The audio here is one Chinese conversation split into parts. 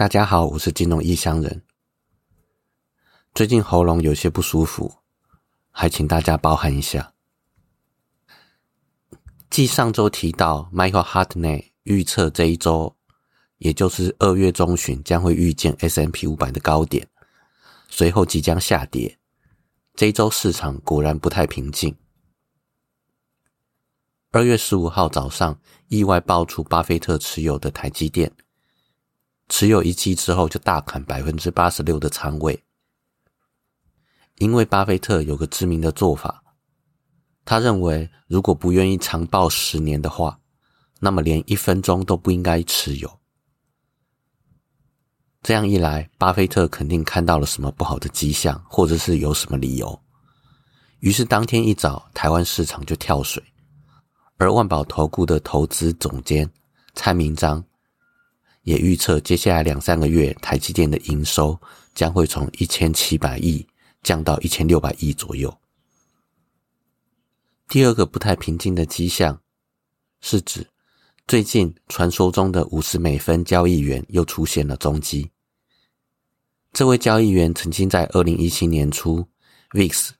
大家好，我是金融异乡人。最近喉咙有些不舒服，还请大家包涵一下。继上周提到，Michael hartnet 预测这一周，也就是二月中旬将会遇见 S M P 五百的高点，随后即将下跌。这一周市场果然不太平静。二月十五号早上，意外爆出巴菲特持有的台积电，持有一期之后就大砍百分之八十六的仓位。因为巴菲特有个知名的做法，他认为如果不愿意长报十年的话，那么连一分钟都不应该持有。这样一来，巴菲特肯定看到了什么不好的迹象，或者是有什么理由，于是当天一早，台湾市场就跳水。而万宝投顾的投资总监蔡明章也预测，接下来两三个月，台积电的营收将会从一千七百亿降到一千六百亿左右。第二个不太平静的迹象，是指最近传说中的五十美分交易员又出现了踪迹。这位交易员曾经在二零一七年初，VIX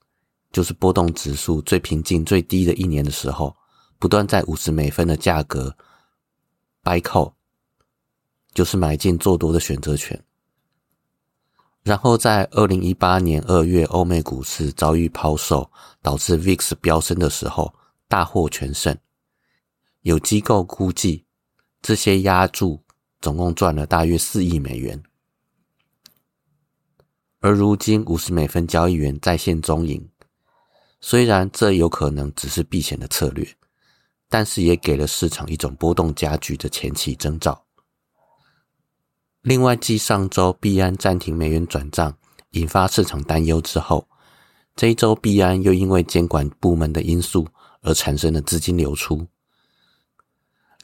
就是波动指数最平静最低的一年的时候。不断在五十美分的价格 buy call，就是买进做多的选择权。然后在二零一八年二月，欧美股市遭遇抛售，导致 VIX 飙升的时候，大获全胜。有机构估计，这些压注总共赚了大约四亿美元。而如今五十美分交易员在线中赢，虽然这有可能只是避险的策略。但是也给了市场一种波动加剧的前期征兆。另外，继上周币安暂停美元转账，引发市场担忧之后，这一周币安又因为监管部门的因素而产生了资金流出。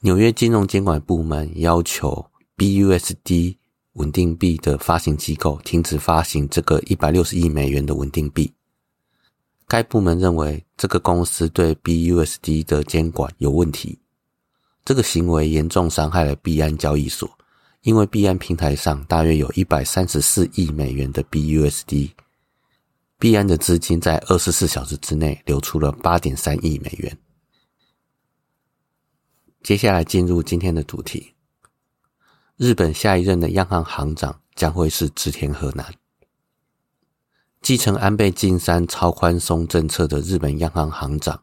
纽约金融监管部门要求 BUSD 稳定币的发行机构停止发行这个一百六十亿美元的稳定币。该部门认为这个公司对 BUSD 的监管有问题，这个行为严重伤害了币安交易所，因为币安平台上大约有一百三十四亿美元的 BUSD，币安的资金在二十四小时之内流出了八点三亿美元。接下来进入今天的主题，日本下一任的央行行长将会是织田和男。继承安倍晋三超宽松政策的日本央行行长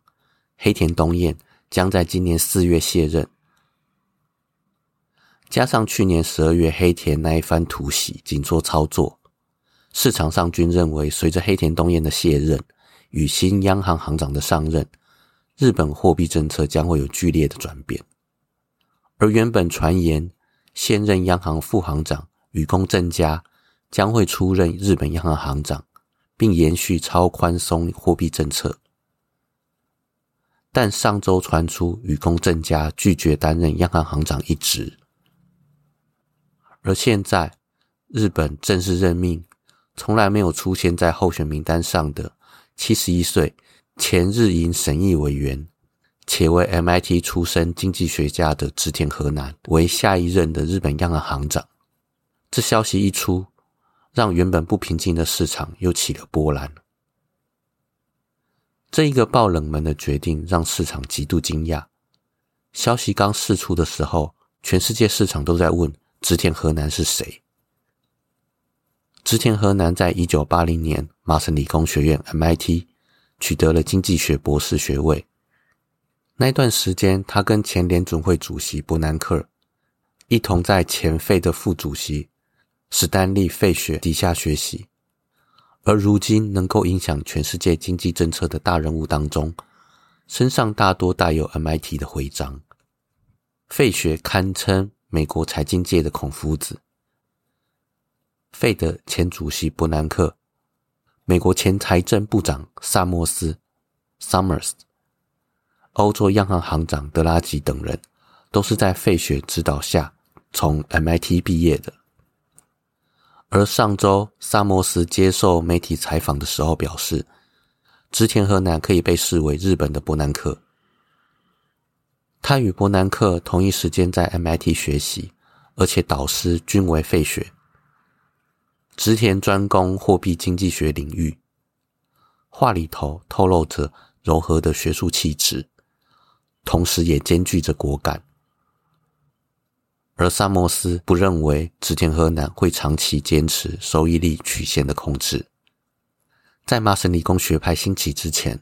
黑田东彦将在今年四月卸任。加上去年十二月黑田那一番突袭紧缩操作，市场上均认为，随着黑田东彦的卸任与新央行行长的上任，日本货币政策将会有剧烈的转变。而原本传言现任央行副行长宇宫正佳将会出任日本央行行长。并延续超宽松货币政策，但上周传出宇宫正佳拒绝担任央行行长一职，而现在日本正式任命从来没有出现在候选名单上的七十一岁前日银审议委员，且为 MIT 出身经济学家的织田和男为下一任的日本央行行长。这消息一出。让原本不平静的市场又起了波澜。这一个爆冷门的决定让市场极度惊讶。消息刚释出的时候，全世界市场都在问织田河南是谁。织田河南在一九八零年麻省理工学院 MIT 取得了经济学博士学位。那段时间，他跟前联准会主席伯南克一同在前费的副主席。史丹利·费雪底下学习，而如今能够影响全世界经济政策的大人物当中，身上大多带有 MIT 的徽章。费雪堪称美国财经界的孔夫子。费德前主席伯南克、美国前财政部长萨默斯 （Summers）、欧洲央行行长德拉吉等人，都是在费雪指导下从 MIT 毕业的。而上周，萨摩斯接受媒体采访的时候表示，织田和男可以被视为日本的伯南克。他与伯南克同一时间在 MIT 学习，而且导师均为费雪。植田专攻货币经济学领域，话里头透露着柔和的学术气质，同时也兼具着果敢。而萨默斯不认为植田河南会长期坚持收益率曲线的控制。在麻省理工学派兴起之前，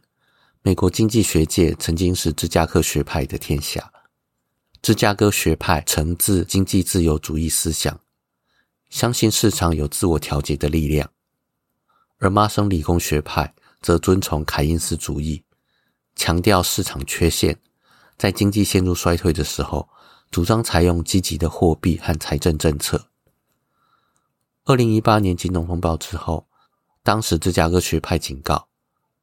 美国经济学界曾经是芝加哥学派的天下。芝加哥学派承自经济自由主义思想，相信市场有自我调节的力量；而麻省理工学派则遵从凯因斯主义，强调市场缺陷，在经济陷入衰退的时候。主张采用积极的货币和财政政策。二零一八年金融风暴之后，当时芝加哥学派警告，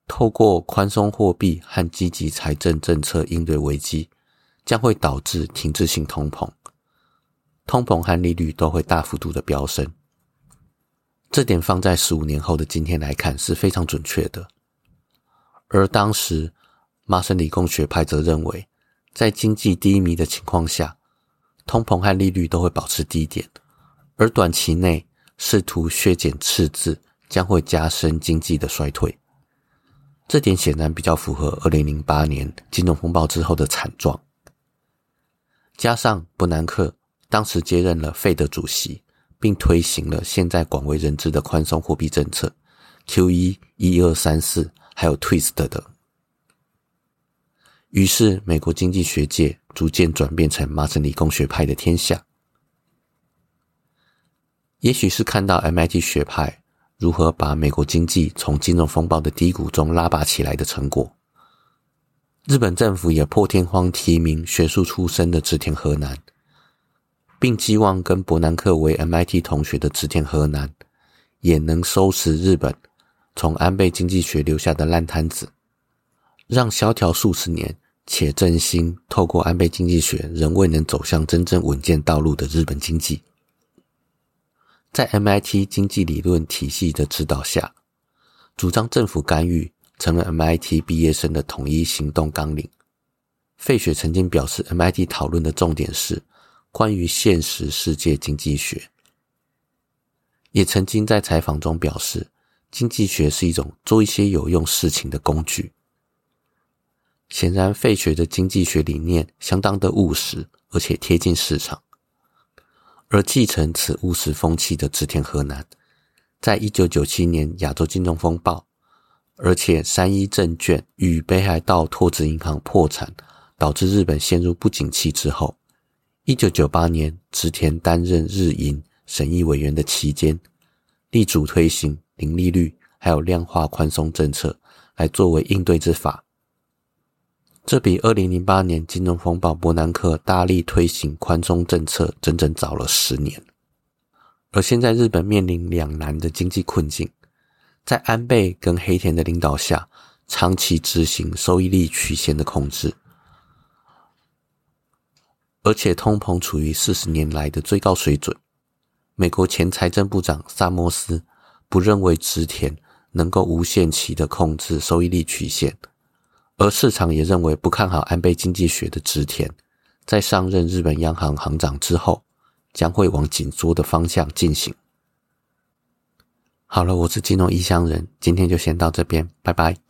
透过宽松货币和积极财政政策应对危机，将会导致停滞性通膨，通膨和利率都会大幅度的飙升。这点放在十五年后的今天来看是非常准确的。而当时麻省理工学派则认为，在经济低迷的情况下，通膨和利率都会保持低点，而短期内试图削减赤字将会加深经济的衰退。这点显然比较符合二零零八年金融风暴之后的惨状。加上伯南克当时接任了费德主席，并推行了现在广为人知的宽松货币政策 QE 一二三四，还有 Twist 等。于是，美国经济学界逐渐转变成麻省理工学派的天下。也许是看到 MIT 学派如何把美国经济从金融风暴的低谷中拉拔起来的成果，日本政府也破天荒提名学术出身的植田河南，并寄望跟伯南克为 MIT 同学的植田河南也能收拾日本从安倍经济学留下的烂摊子。让萧条数十年且振兴透过安倍经济学仍未能走向真正稳健道路的日本经济，在 MIT 经济理论体系的指导下，主张政府干预成了 MIT 毕业生的统一行动纲领。费雪曾经表示，MIT 讨论的重点是关于现实世界经济学，也曾经在采访中表示，经济学是一种做一些有用事情的工具。显然，费雪的经济学理念相当的务实，而且贴近市场。而继承此务实风气的织田河南，在一九九七年亚洲金融风暴，而且三一证券与北海道拓殖银行破产，导致日本陷入不景气之后，一九九八年织田担任日银审议委员的期间，力主推行零利率还有量化宽松政策，来作为应对之法。这比二零零八年金融风暴伯南克大力推行宽松政策整整早了十年，而现在日本面临两难的经济困境，在安倍跟黑田的领导下，长期执行收益率曲线的控制，而且通膨处于四十年来的最高水准。美国前财政部长萨摩斯不认为植田能够无限期的控制收益率曲线。而市场也认为不看好安倍经济学的植田，在上任日本央行行长之后，将会往紧缩的方向进行。好了，我是金融异乡人，今天就先到这边，拜拜。